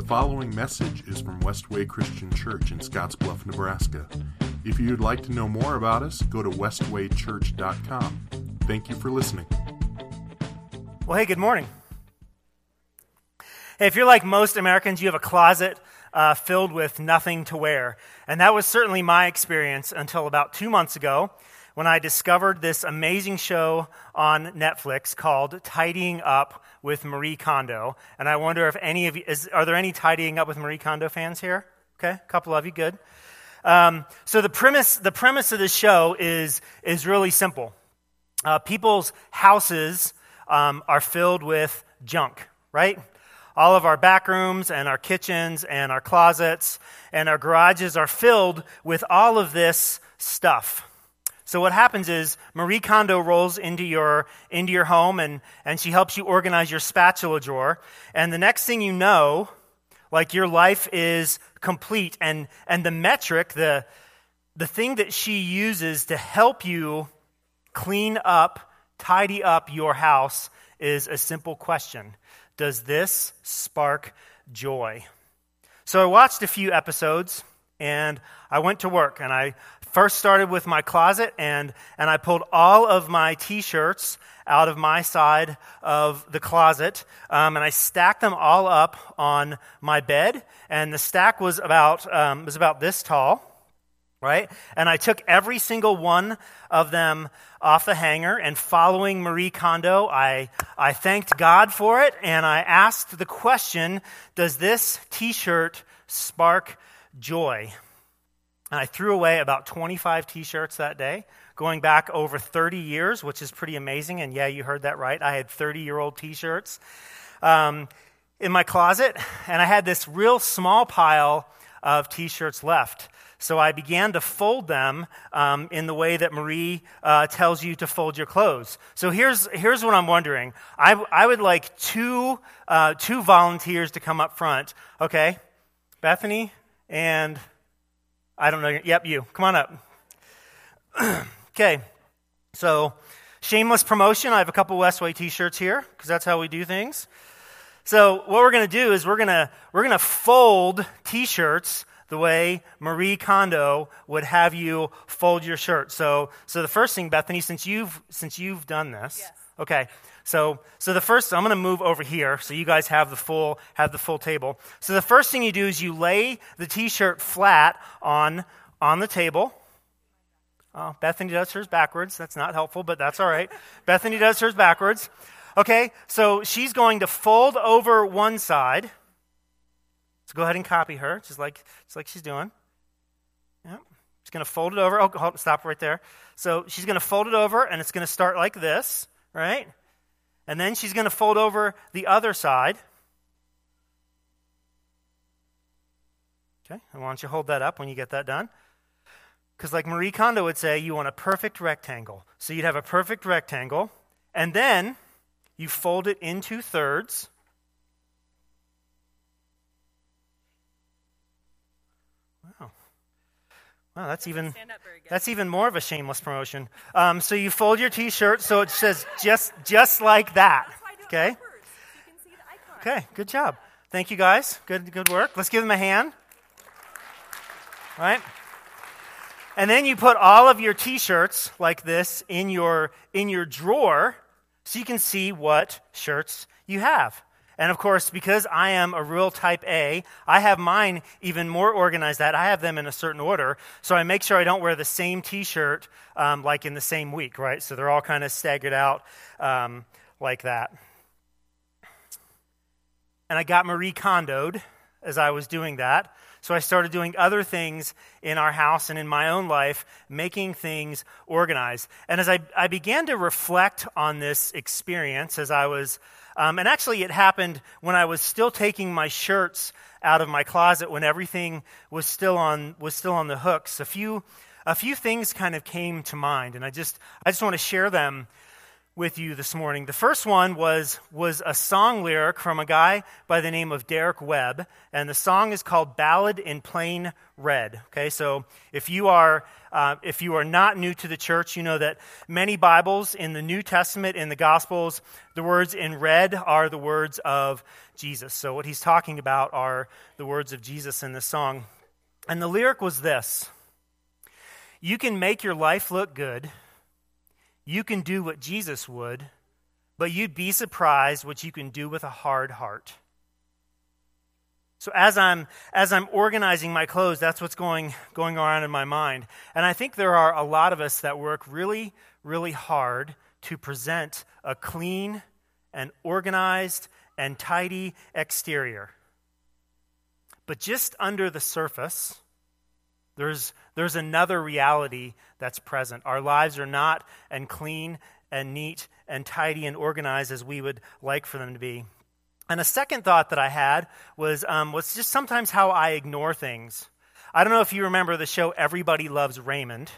The following message is from Westway Christian Church in Scottsbluff, Nebraska. If you'd like to know more about us, go to westwaychurch.com. Thank you for listening. Well, hey, good morning. Hey, if you're like most Americans, you have a closet uh, filled with nothing to wear. And that was certainly my experience until about two months ago when I discovered this amazing show on Netflix called Tidying Up with Marie Kondo. And I wonder if any of you, is, are there any Tidying Up with Marie Kondo fans here? Okay, a couple of you, good. Um, so the premise, the premise of the show is, is really simple. Uh, people's houses um, are filled with junk, right? All of our back rooms and our kitchens and our closets and our garages are filled with all of this stuff. So what happens is Marie Kondo rolls into your into your home and, and she helps you organize your spatula drawer. And the next thing you know, like your life is complete. And and the metric, the the thing that she uses to help you clean up, tidy up your house is a simple question. Does this spark joy? So I watched a few episodes and I went to work and I first started with my closet and, and I pulled all of my t shirts out of my side of the closet um, and I stacked them all up on my bed. And the stack was about, um, was about this tall, right? And I took every single one of them off the hanger and following Marie Kondo, I, I thanked God for it and I asked the question Does this t shirt spark joy? And I threw away about 25 t shirts that day, going back over 30 years, which is pretty amazing. And yeah, you heard that right. I had 30 year old t shirts um, in my closet, and I had this real small pile of t shirts left. So I began to fold them um, in the way that Marie uh, tells you to fold your clothes. So here's, here's what I'm wondering. I, I would like two, uh, two volunteers to come up front. Okay? Bethany and I don't know. Yep, you. Come on up. okay. So, shameless promotion. I have a couple Westway t-shirts here because that's how we do things. So, what we're going to do is we're going to we're going to fold t-shirts the way Marie Kondo would have you fold your shirt. So, so the first thing, Bethany, since you've since you've done this, yes. okay. So, so the first, I'm going to move over here so you guys have the full have the full table. So the first thing you do is you lay the T-shirt flat on on the table. Oh, Bethany does hers backwards. That's not helpful, but that's all right. Bethany does hers backwards. Okay, so she's going to fold over one side. So go ahead and copy her, just like just like she's doing. Yep. She's going to fold it over. Oh, stop right there. So she's going to fold it over, and it's going to start like this, right? And then she's going to fold over the other side. Okay, why don't you hold that up when you get that done? Because, like Marie Kondo would say, you want a perfect rectangle. So you'd have a perfect rectangle, and then you fold it into thirds. Wow. Wow, that's even that's even more of a shameless promotion. Um, so you fold your T-shirt so it says just just like that. Okay. Okay. Good job. Thank you guys. Good good work. Let's give them a hand. All right. And then you put all of your T-shirts like this in your in your drawer, so you can see what shirts you have. And of course, because I am a real type A, I have mine even more organized that I have them in a certain order. So I make sure I don't wear the same t shirt um, like in the same week, right? So they're all kind of staggered out um, like that. And I got Marie Kondoed as I was doing that. So I started doing other things in our house and in my own life, making things organized. And as I, I began to reflect on this experience as I was um, and actually, it happened when I was still taking my shirts out of my closet when everything was still on was still on the hooks. A few a few things kind of came to mind, and I just I just want to share them with you this morning. The first one was, was a song lyric from a guy by the name of Derek Webb, and the song is called Ballad in Plain Red. Okay, so if you are, uh, if you are not new to the church, you know that many Bibles in the New Testament, in the Gospels, the words in red are the words of Jesus. So what he's talking about are the words of Jesus in this song. And the lyric was this You can make your life look good you can do what Jesus would, but you'd be surprised what you can do with a hard heart. So as I'm as I'm organizing my clothes, that's what's going going on in my mind. And I think there are a lot of us that work really really hard to present a clean and organized and tidy exterior. But just under the surface, there's, there's another reality that's present. Our lives are not and clean and neat and tidy and organized as we would like for them to be. And a second thought that I had was, um, was just sometimes how I ignore things. I don't know if you remember the show Everybody Loves Raymond,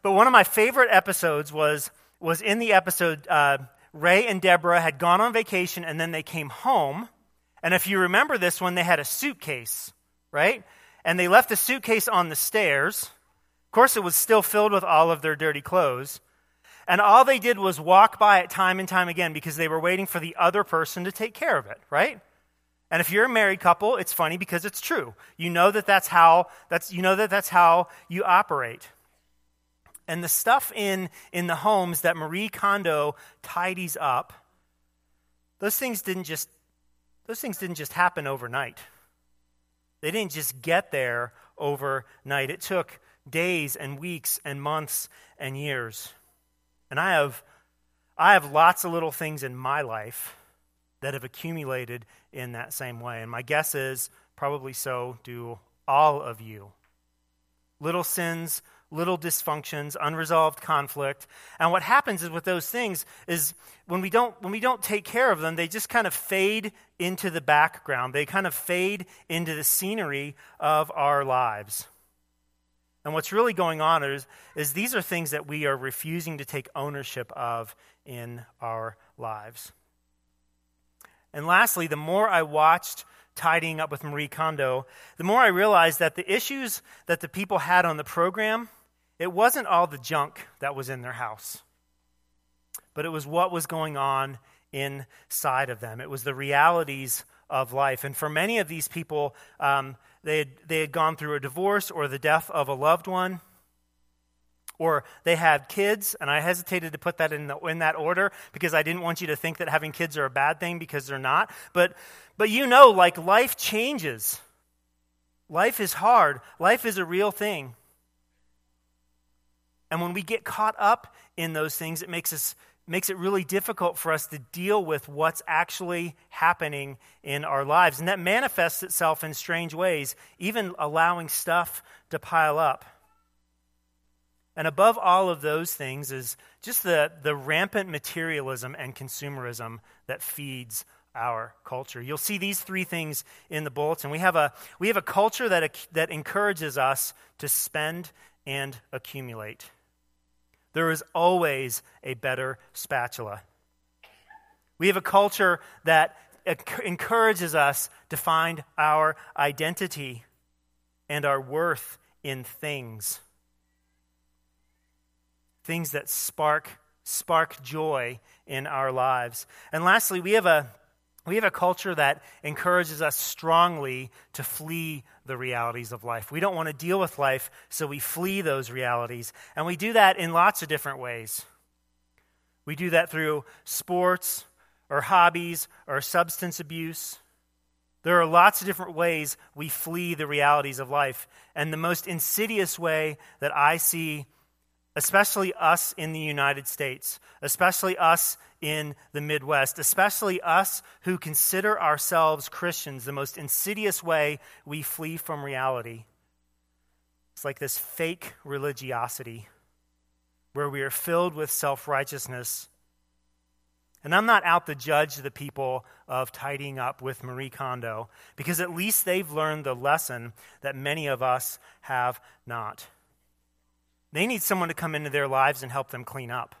but one of my favorite episodes was, was in the episode uh, Ray and Deborah had gone on vacation and then they came home. And if you remember this one, they had a suitcase, right? And they left the suitcase on the stairs. Of course, it was still filled with all of their dirty clothes. And all they did was walk by it time and time again because they were waiting for the other person to take care of it, right? And if you're a married couple, it's funny because it's true. You know that that's how that's you know that that's how you operate. And the stuff in in the homes that Marie Kondo tidies up, those things didn't just those things didn't just happen overnight. They didn't just get there overnight, it took days and weeks and months and years. And I have, I have lots of little things in my life that have accumulated in that same way. And my guess is probably so do all of you. Little sins, little dysfunctions, unresolved conflict. And what happens is with those things is when we don't when we don't take care of them, they just kind of fade into the background. They kind of fade into the scenery of our lives. And what's really going on is, is these are things that we are refusing to take ownership of in our lives. And lastly, the more I watched tidying up with Marie Kondo, the more I realized that the issues that the people had on the program it wasn't all the junk that was in their house, but it was what was going on inside of them. It was the realities of life. And for many of these people, um, they, had, they had gone through a divorce or the death of a loved one. Or they had kids, and I hesitated to put that in, the, in that order because I didn't want you to think that having kids are a bad thing because they're not. But, but you know, like life changes. Life is hard. Life is a real thing. And when we get caught up in those things, it makes us makes it really difficult for us to deal with what's actually happening in our lives. And that manifests itself in strange ways, even allowing stuff to pile up. And above all of those things is just the, the rampant materialism and consumerism that feeds our culture. You'll see these three things in the bulletin. We have a, we have a culture that, that encourages us to spend and accumulate. There is always a better spatula. We have a culture that encourages us to find our identity and our worth in things. Things that spark spark joy in our lives. And lastly, we have a we have a culture that encourages us strongly to flee the realities of life. We don't want to deal with life, so we flee those realities. And we do that in lots of different ways. We do that through sports or hobbies or substance abuse. There are lots of different ways we flee the realities of life. And the most insidious way that I see especially us in the United States, especially us in the Midwest, especially us who consider ourselves Christians, the most insidious way we flee from reality. It's like this fake religiosity where we are filled with self righteousness. And I'm not out to judge the people of tidying up with Marie Kondo because at least they've learned the lesson that many of us have not. They need someone to come into their lives and help them clean up.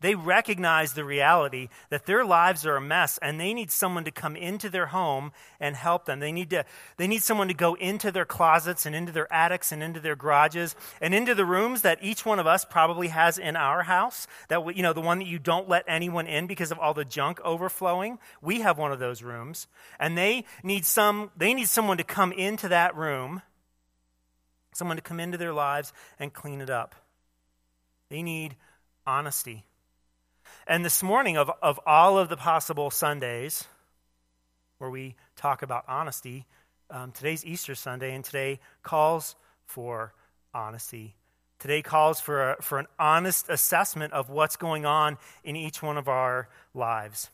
They recognize the reality that their lives are a mess and they need someone to come into their home and help them. They need, to, they need someone to go into their closets and into their attics and into their garages and into the rooms that each one of us probably has in our house. That, you know, the one that you don't let anyone in because of all the junk overflowing. We have one of those rooms. And they need, some, they need someone to come into that room, someone to come into their lives and clean it up. They need honesty. And this morning, of, of all of the possible Sundays where we talk about honesty, um, today's Easter Sunday, and today calls for honesty. Today calls for, a, for an honest assessment of what's going on in each one of our lives.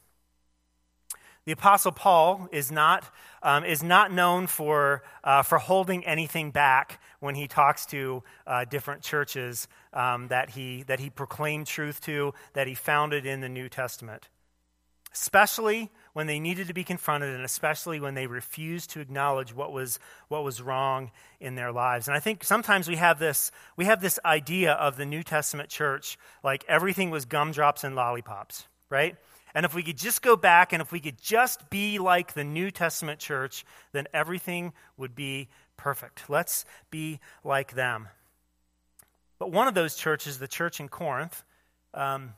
The Apostle Paul is not, um, is not known for, uh, for holding anything back when he talks to uh, different churches um, that, he, that he proclaimed truth to, that he founded in the New Testament. Especially when they needed to be confronted, and especially when they refused to acknowledge what was, what was wrong in their lives. And I think sometimes we have, this, we have this idea of the New Testament church like everything was gumdrops and lollipops, right? And if we could just go back and if we could just be like the New Testament church, then everything would be perfect. Let's be like them. But one of those churches, the church in Corinth, um,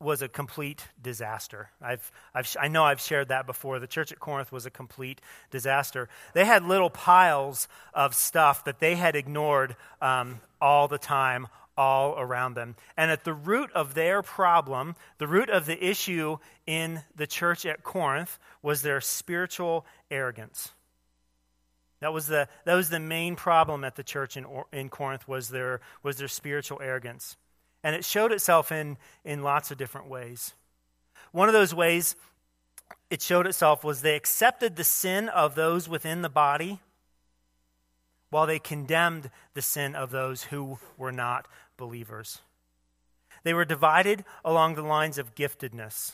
was a complete disaster. I've, I've, I know I've shared that before. The church at Corinth was a complete disaster. They had little piles of stuff that they had ignored um, all the time, all around them. And at the root of their problem, the root of the issue in the church at Corinth was their spiritual arrogance. That was the, that was the main problem at the church in, in Corinth was their, was their spiritual arrogance. And it showed itself in, in lots of different ways. One of those ways it showed itself was they accepted the sin of those within the body while they condemned the sin of those who were not believers. They were divided along the lines of giftedness.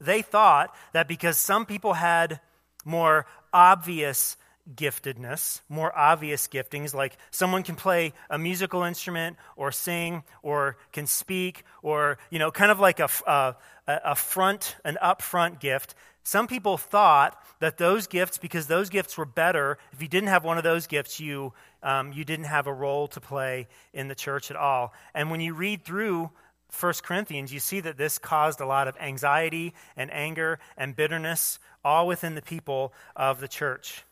They thought that because some people had more obvious giftedness, more obvious giftings, like someone can play a musical instrument or sing or can speak or, you know, kind of like a, uh, a, a front, an upfront gift. Some people thought that those gifts, because those gifts were better, if you didn't have one of those gifts, you, um, you didn't have a role to play in the church at all. And when you read through 1 Corinthians, you see that this caused a lot of anxiety and anger and bitterness, all within the people of the church.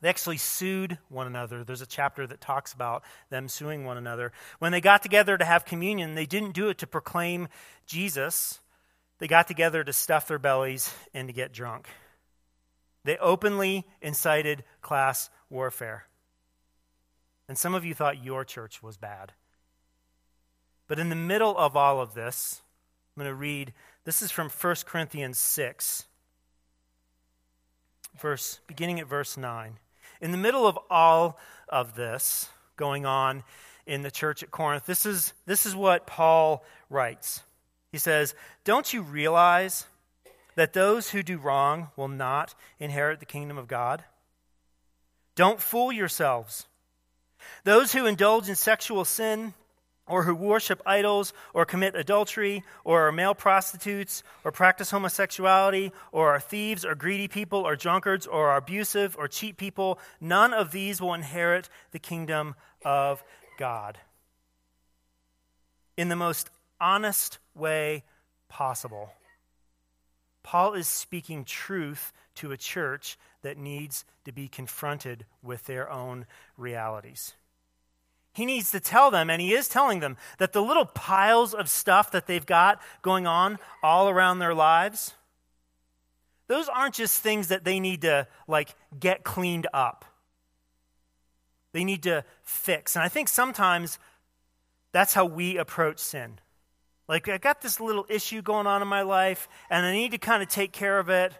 They actually sued one another. There's a chapter that talks about them suing one another. When they got together to have communion, they didn't do it to proclaim Jesus. They got together to stuff their bellies and to get drunk. They openly incited class warfare. And some of you thought your church was bad. But in the middle of all of this, I'm going to read this is from 1 Corinthians 6, verse, beginning at verse 9. In the middle of all of this going on in the church at Corinth, this is, this is what Paul writes. He says, Don't you realize that those who do wrong will not inherit the kingdom of God? Don't fool yourselves. Those who indulge in sexual sin or who worship idols, or commit adultery, or are male prostitutes, or practice homosexuality, or are thieves, or greedy people, or drunkards, or are abusive, or cheat people, none of these will inherit the kingdom of God. In the most honest way possible, Paul is speaking truth to a church that needs to be confronted with their own realities. He needs to tell them, and he is telling them, that the little piles of stuff that they've got going on all around their lives, those aren't just things that they need to, like, get cleaned up. They need to fix. And I think sometimes that's how we approach sin. Like, I got this little issue going on in my life, and I need to kind of take care of it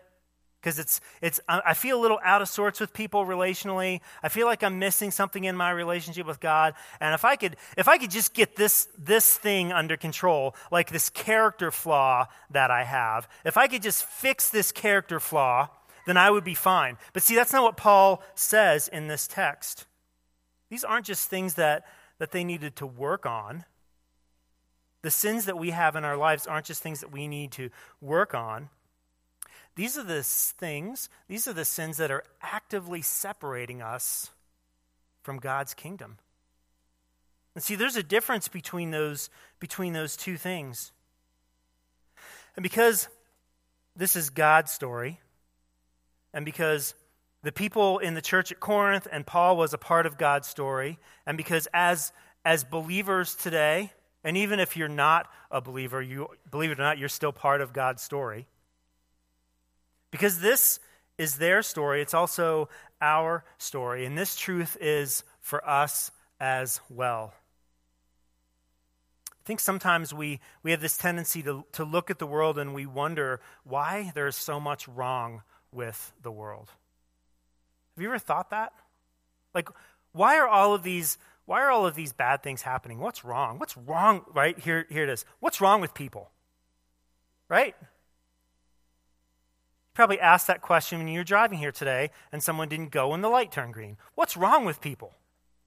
because it's, it's i feel a little out of sorts with people relationally. I feel like i'm missing something in my relationship with god. And if i could if i could just get this this thing under control like this character flaw that i have if i could just fix this character flaw then i would be fine. But see that's not what paul says in this text. These aren't just things that that they needed to work on The sins that we have in our lives aren't just things that we need to work on. These are the things, these are the sins that are actively separating us from God's kingdom. And see, there's a difference between those, between those two things. And because this is God's story, and because the people in the church at Corinth and Paul was a part of God's story, and because as, as believers today, and even if you're not a believer, you believe it or not, you're still part of God's story. Because this is their story, it's also our story, and this truth is for us as well. I think sometimes we, we have this tendency to, to look at the world and we wonder why there's so much wrong with the world. Have you ever thought that? Like, why are all of these why are all of these bad things happening? What's wrong? What's wrong? Right? Here, here it is. What's wrong with people? Right? You probably asked that question when you were driving here today and someone didn't go when the light turned green. What's wrong with people?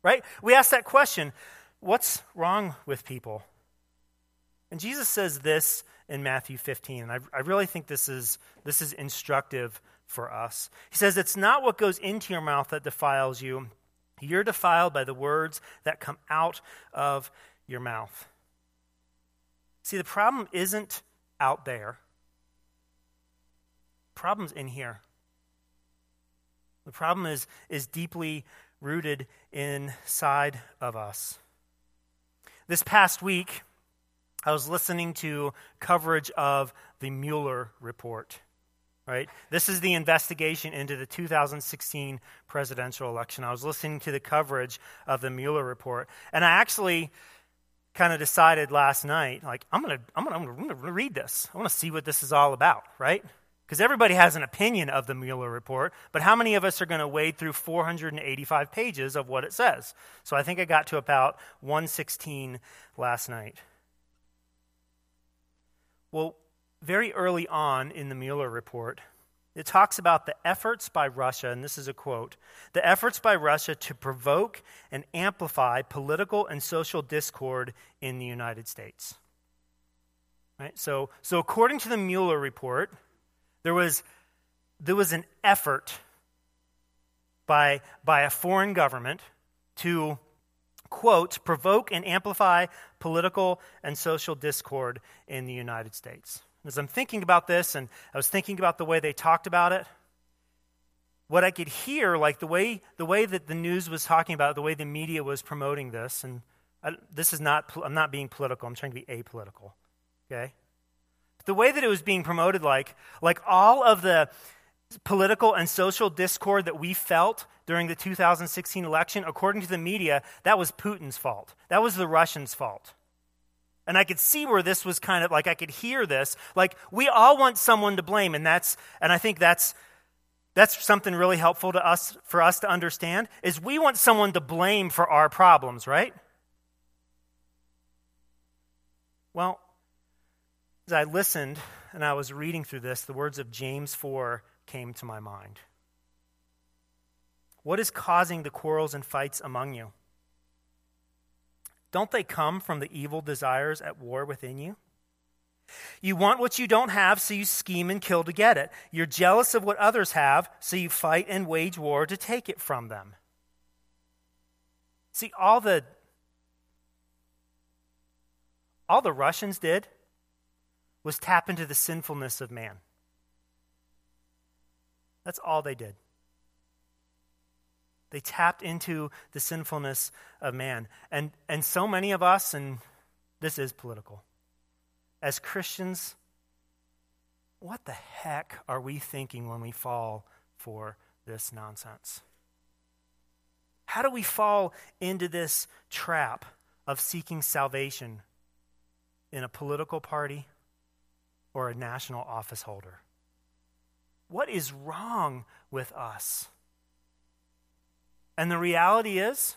Right? We ask that question. What's wrong with people? And Jesus says this in Matthew 15, and I, I really think this is, this is instructive for us. He says, It's not what goes into your mouth that defiles you, you're defiled by the words that come out of your mouth. See, the problem isn't out there. The problem's in here. The problem is, is deeply rooted inside of us. This past week, I was listening to coverage of the Mueller report. Right? This is the investigation into the 2016 presidential election. I was listening to the coverage of the Mueller report, and I actually kind of decided last night, like, I'm going to I'm gonna, I'm gonna read this. I want to see what this is all about, right? Because everybody has an opinion of the Mueller report, but how many of us are going to wade through 485 pages of what it says? So I think I got to about 116 last night. Well, very early on in the Mueller report, it talks about the efforts by Russia, and this is a quote the efforts by Russia to provoke and amplify political and social discord in the United States. Right? So, so according to the Mueller report, there was, there was an effort by, by a foreign government to quote, provoke and amplify political and social discord in the United States. As I'm thinking about this, and I was thinking about the way they talked about it, what I could hear, like the way, the way that the news was talking about it, the way the media was promoting this, and I, this is not, I'm not being political, I'm trying to be apolitical, okay? But The way that it was being promoted, like, like all of the political and social discord that we felt during the 2016 election, according to the media, that was Putin's fault. That was the Russians' fault. And I could see where this was kind of like I could hear this. Like we all want someone to blame, and that's and I think that's that's something really helpful to us for us to understand is we want someone to blame for our problems, right? Well, as I listened and I was reading through this, the words of James 4 came to my mind. What is causing the quarrels and fights among you? Don't they come from the evil desires at war within you? You want what you don't have, so you scheme and kill to get it. You're jealous of what others have, so you fight and wage war to take it from them. See, all the all the Russians did was tap into the sinfulness of man. That's all they did. They tapped into the sinfulness of man. And, and so many of us, and this is political, as Christians, what the heck are we thinking when we fall for this nonsense? How do we fall into this trap of seeking salvation in a political party or a national office holder? What is wrong with us? And the reality is,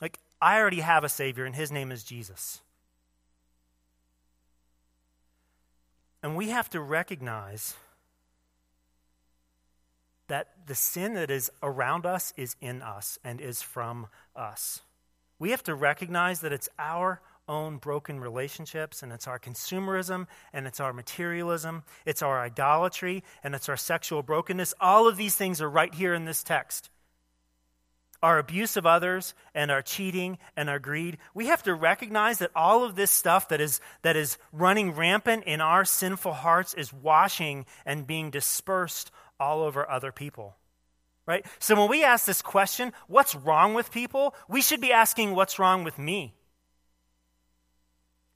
like, I already have a Savior, and His name is Jesus. And we have to recognize that the sin that is around us is in us and is from us. We have to recognize that it's our own broken relationships, and it's our consumerism, and it's our materialism, it's our idolatry, and it's our sexual brokenness. All of these things are right here in this text. Our abuse of others and our cheating and our greed. We have to recognize that all of this stuff that is, that is running rampant in our sinful hearts is washing and being dispersed all over other people right? So when we ask this question, what's wrong with people? We should be asking, what's wrong with me?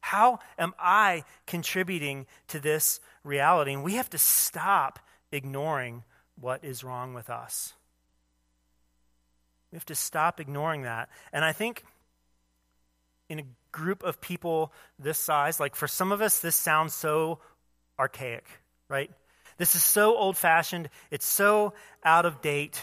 How am I contributing to this reality? And we have to stop ignoring what is wrong with us. We have to stop ignoring that. And I think in a group of people this size, like for some of us, this sounds so archaic, right? This is so old fashioned, it's so out of date.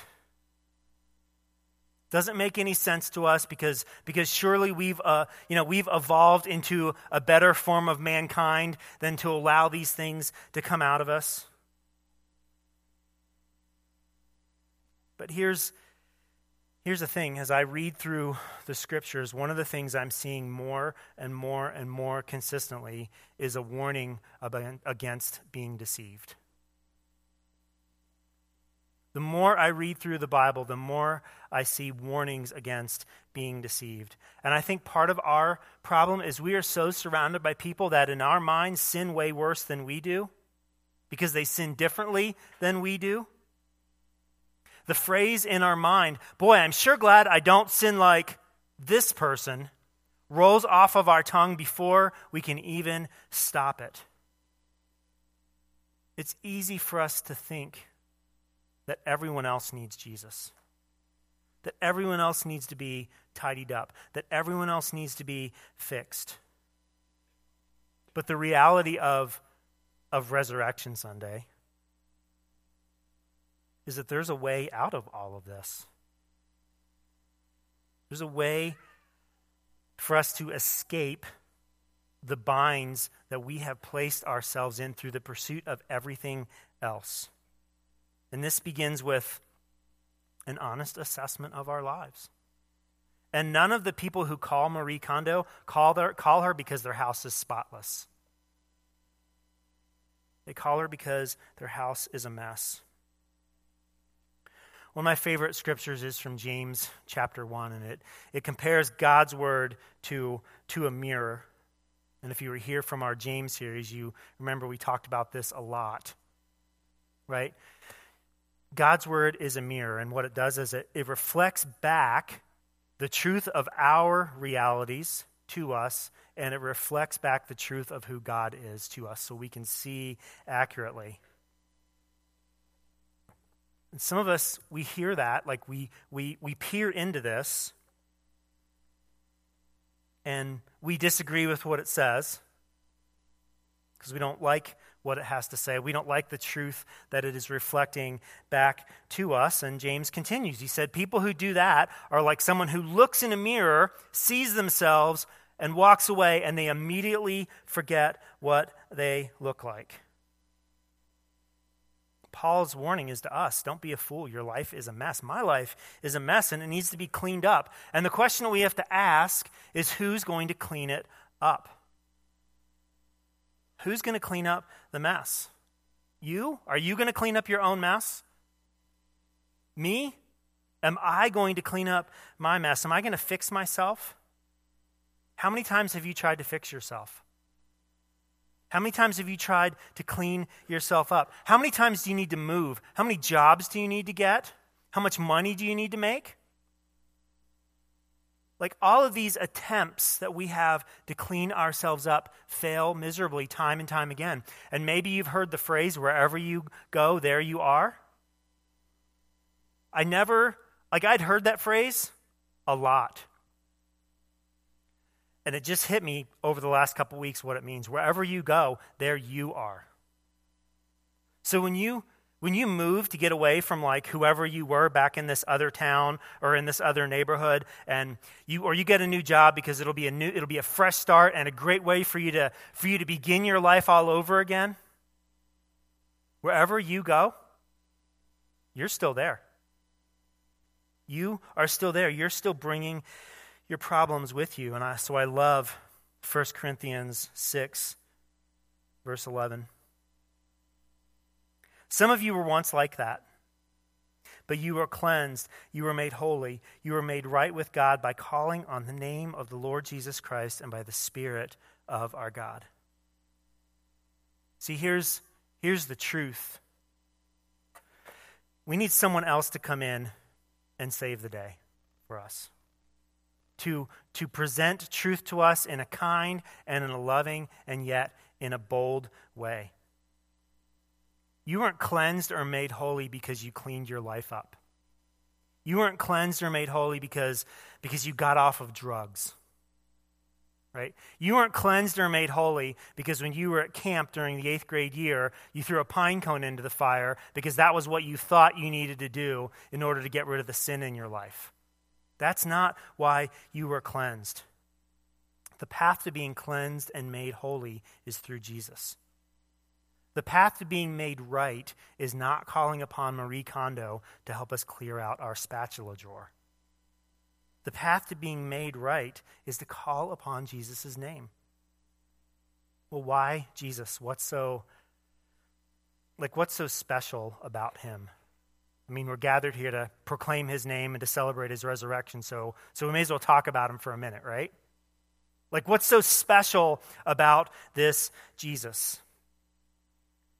Doesn't make any sense to us because, because surely we've, uh, you know, we've evolved into a better form of mankind than to allow these things to come out of us. But here's, here's the thing as I read through the scriptures, one of the things I'm seeing more and more and more consistently is a warning against being deceived. The more I read through the Bible, the more I see warnings against being deceived. And I think part of our problem is we are so surrounded by people that in our minds sin way worse than we do because they sin differently than we do. The phrase in our mind, boy, I'm sure glad I don't sin like this person, rolls off of our tongue before we can even stop it. It's easy for us to think that everyone else needs Jesus. That everyone else needs to be tidied up. That everyone else needs to be fixed. But the reality of, of Resurrection Sunday is that there's a way out of all of this. There's a way for us to escape the binds that we have placed ourselves in through the pursuit of everything else. And this begins with an honest assessment of our lives. And none of the people who call Marie Kondo call, their, call her because their house is spotless. They call her because their house is a mess. One of my favorite scriptures is from James chapter 1, and it, it compares God's word to, to a mirror. And if you were here from our James series, you remember we talked about this a lot, right? God's word is a mirror, and what it does is it, it reflects back the truth of our realities to us, and it reflects back the truth of who God is to us so we can see accurately. And some of us, we hear that, like we, we, we peer into this, and we disagree with what it says because we don't like what it has to say. We don't like the truth that it is reflecting back to us. And James continues. He said, People who do that are like someone who looks in a mirror, sees themselves, and walks away, and they immediately forget what they look like. Paul's warning is to us don't be a fool. Your life is a mess. My life is a mess, and it needs to be cleaned up. And the question we have to ask is who's going to clean it up? Who's going to clean up the mess? You? Are you going to clean up your own mess? Me? Am I going to clean up my mess? Am I going to fix myself? How many times have you tried to fix yourself? How many times have you tried to clean yourself up? How many times do you need to move? How many jobs do you need to get? How much money do you need to make? Like all of these attempts that we have to clean ourselves up fail miserably time and time again. And maybe you've heard the phrase, wherever you go, there you are. I never, like, I'd heard that phrase a lot. And it just hit me over the last couple weeks what it means. Wherever you go, there you are. So when you when you move to get away from like whoever you were back in this other town or in this other neighborhood and you or you get a new job because it'll be a new it'll be a fresh start and a great way for you to for you to begin your life all over again wherever you go you're still there you are still there you're still bringing your problems with you and I, so i love 1 Corinthians 6, verse 11. Some of you were once like that, but you were cleansed, you were made holy, you were made right with God by calling on the name of the Lord Jesus Christ and by the Spirit of our God. See, here's, here's the truth. We need someone else to come in and save the day for us. To, to present truth to us in a kind and in a loving and yet in a bold way. You weren't cleansed or made holy because you cleaned your life up. You weren't cleansed or made holy because, because you got off of drugs. Right? You weren't cleansed or made holy because when you were at camp during the eighth grade year, you threw a pine cone into the fire because that was what you thought you needed to do in order to get rid of the sin in your life. That's not why you were cleansed. The path to being cleansed and made holy is through Jesus. The path to being made right is not calling upon Marie Kondo to help us clear out our spatula drawer. The path to being made right is to call upon Jesus' name. Well, why Jesus? What's so like what's so special about him? I mean, we're gathered here to proclaim his name and to celebrate his resurrection, so so we may as well talk about him for a minute, right? Like what's so special about this Jesus?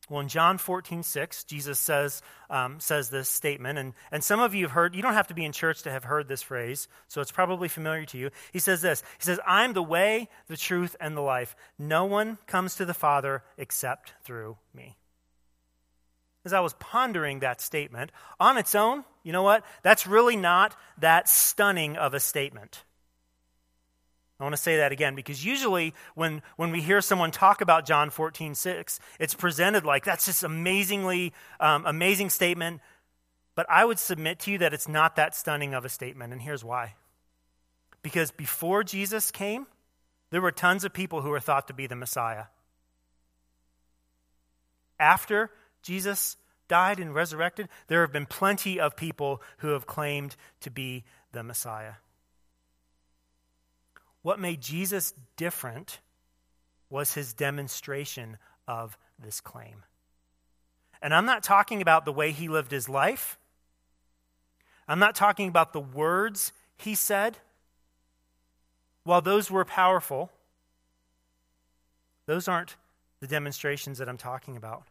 Well, in John 14, 6, Jesus says, um, says this statement, and, and some of you have heard, you don't have to be in church to have heard this phrase, so it's probably familiar to you. He says this He says, I'm the way, the truth, and the life. No one comes to the Father except through me. As I was pondering that statement, on its own, you know what? That's really not that stunning of a statement. I want to say that again because usually when, when we hear someone talk about John 14, 6, it's presented like that's just amazingly um, amazing statement. But I would submit to you that it's not that stunning of a statement, and here's why. Because before Jesus came, there were tons of people who were thought to be the Messiah. After Jesus died and resurrected, there have been plenty of people who have claimed to be the Messiah. What made Jesus different was his demonstration of this claim. And I'm not talking about the way he lived his life. I'm not talking about the words he said. While those were powerful, those aren't the demonstrations that I'm talking about.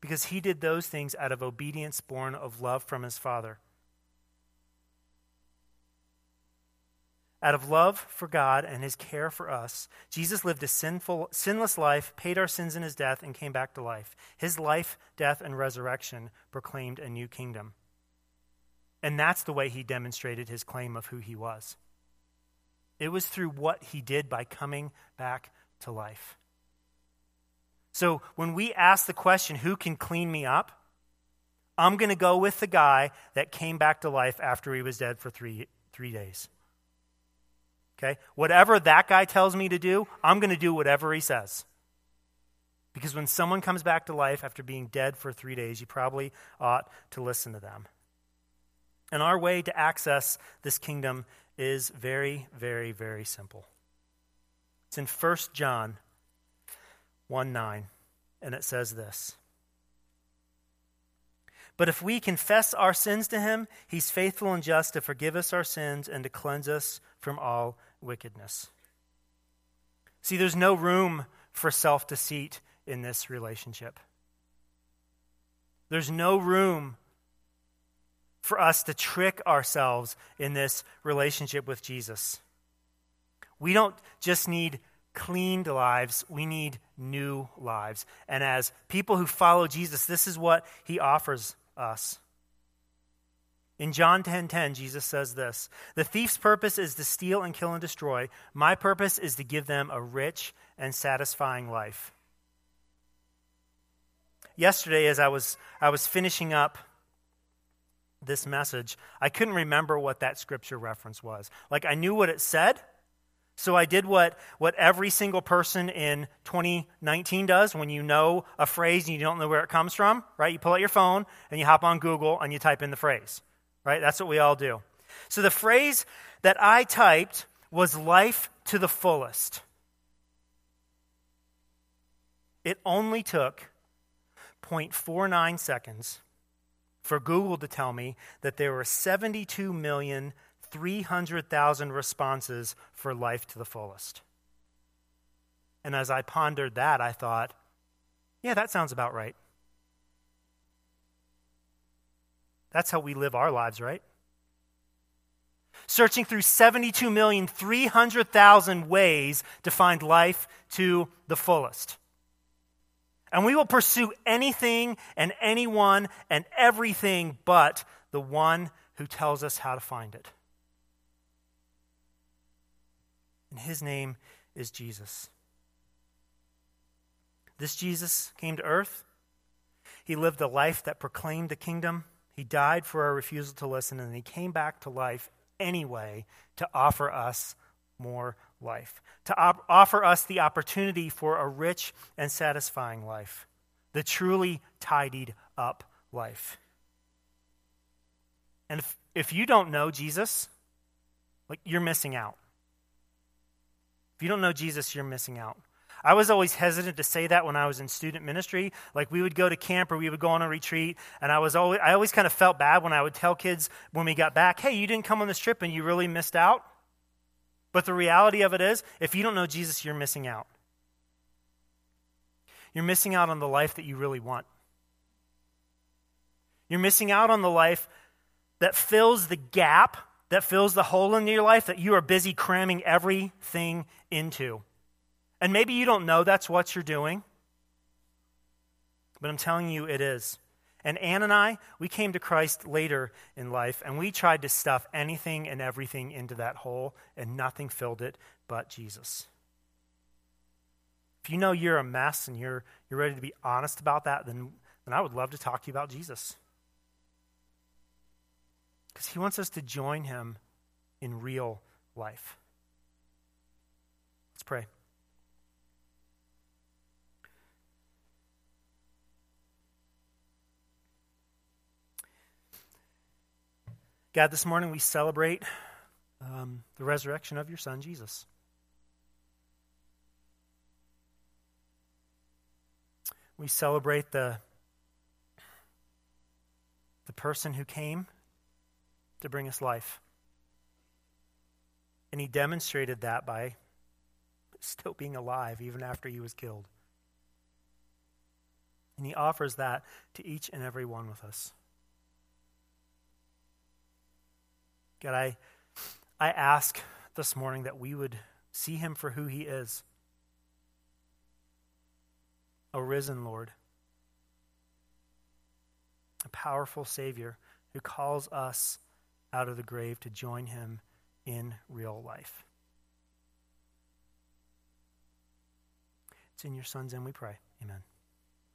Because he did those things out of obedience born of love from his Father. Out of love for God and his care for us, Jesus lived a sinful, sinless life, paid our sins in his death, and came back to life. His life, death, and resurrection proclaimed a new kingdom. And that's the way he demonstrated his claim of who he was. It was through what he did by coming back to life. So when we ask the question, who can clean me up? I'm going to go with the guy that came back to life after he was dead for three, three days. Okay? Whatever that guy tells me to do, I'm going to do whatever he says. Because when someone comes back to life after being dead for three days, you probably ought to listen to them. And our way to access this kingdom is very, very, very simple. It's in 1 John 1 9, and it says this. But if we confess our sins to him, he's faithful and just to forgive us our sins and to cleanse us from all wickedness. See, there's no room for self deceit in this relationship. There's no room for us to trick ourselves in this relationship with Jesus. We don't just need cleaned lives, we need new lives. And as people who follow Jesus, this is what he offers us. In John 10:10, 10, 10, Jesus says this: "The thief's purpose is to steal and kill and destroy. My purpose is to give them a rich and satisfying life." Yesterday as I was I was finishing up this message, I couldn't remember what that scripture reference was. Like I knew what it said, so I did what, what every single person in 2019 does when you know a phrase and you don't know where it comes from, right? You pull out your phone and you hop on Google and you type in the phrase right? That's what we all do. So the phrase that I typed was life to the fullest. It only took 0.49 seconds for Google to tell me that there were 72,300,000 responses for life to the fullest. And as I pondered that, I thought, yeah, that sounds about right. That's how we live our lives, right? Searching through 72,300,000 ways to find life to the fullest. And we will pursue anything and anyone and everything but the one who tells us how to find it. And his name is Jesus. This Jesus came to earth. He lived a life that proclaimed the kingdom. He died for our refusal to listen, and he came back to life anyway to offer us more life, to op- offer us the opportunity for a rich and satisfying life, the truly tidied up life. And if, if you don't know Jesus, like you're missing out. If you don't know Jesus, you're missing out. I was always hesitant to say that when I was in student ministry. Like we would go to camp or we would go on a retreat, and I was always I always kind of felt bad when I would tell kids when we got back, "Hey, you didn't come on this trip and you really missed out." But the reality of it is, if you don't know Jesus, you're missing out. You're missing out on the life that you really want. You're missing out on the life that fills the gap, that fills the hole in your life that you are busy cramming everything into. And maybe you don't know that's what you're doing, but I'm telling you it is. And Ann and I, we came to Christ later in life, and we tried to stuff anything and everything into that hole, and nothing filled it but Jesus. If you know you're a mess and you're, you're ready to be honest about that, then, then I would love to talk to you about Jesus. Because he wants us to join him in real life. Let's pray. God, this morning we celebrate um, the resurrection of your Son, Jesus. We celebrate the, the person who came to bring us life. And he demonstrated that by still being alive even after he was killed. And he offers that to each and every one with us. God, I, I ask this morning that we would see him for who he is a risen Lord, a powerful Savior who calls us out of the grave to join him in real life. It's in your Son's name we pray. Amen.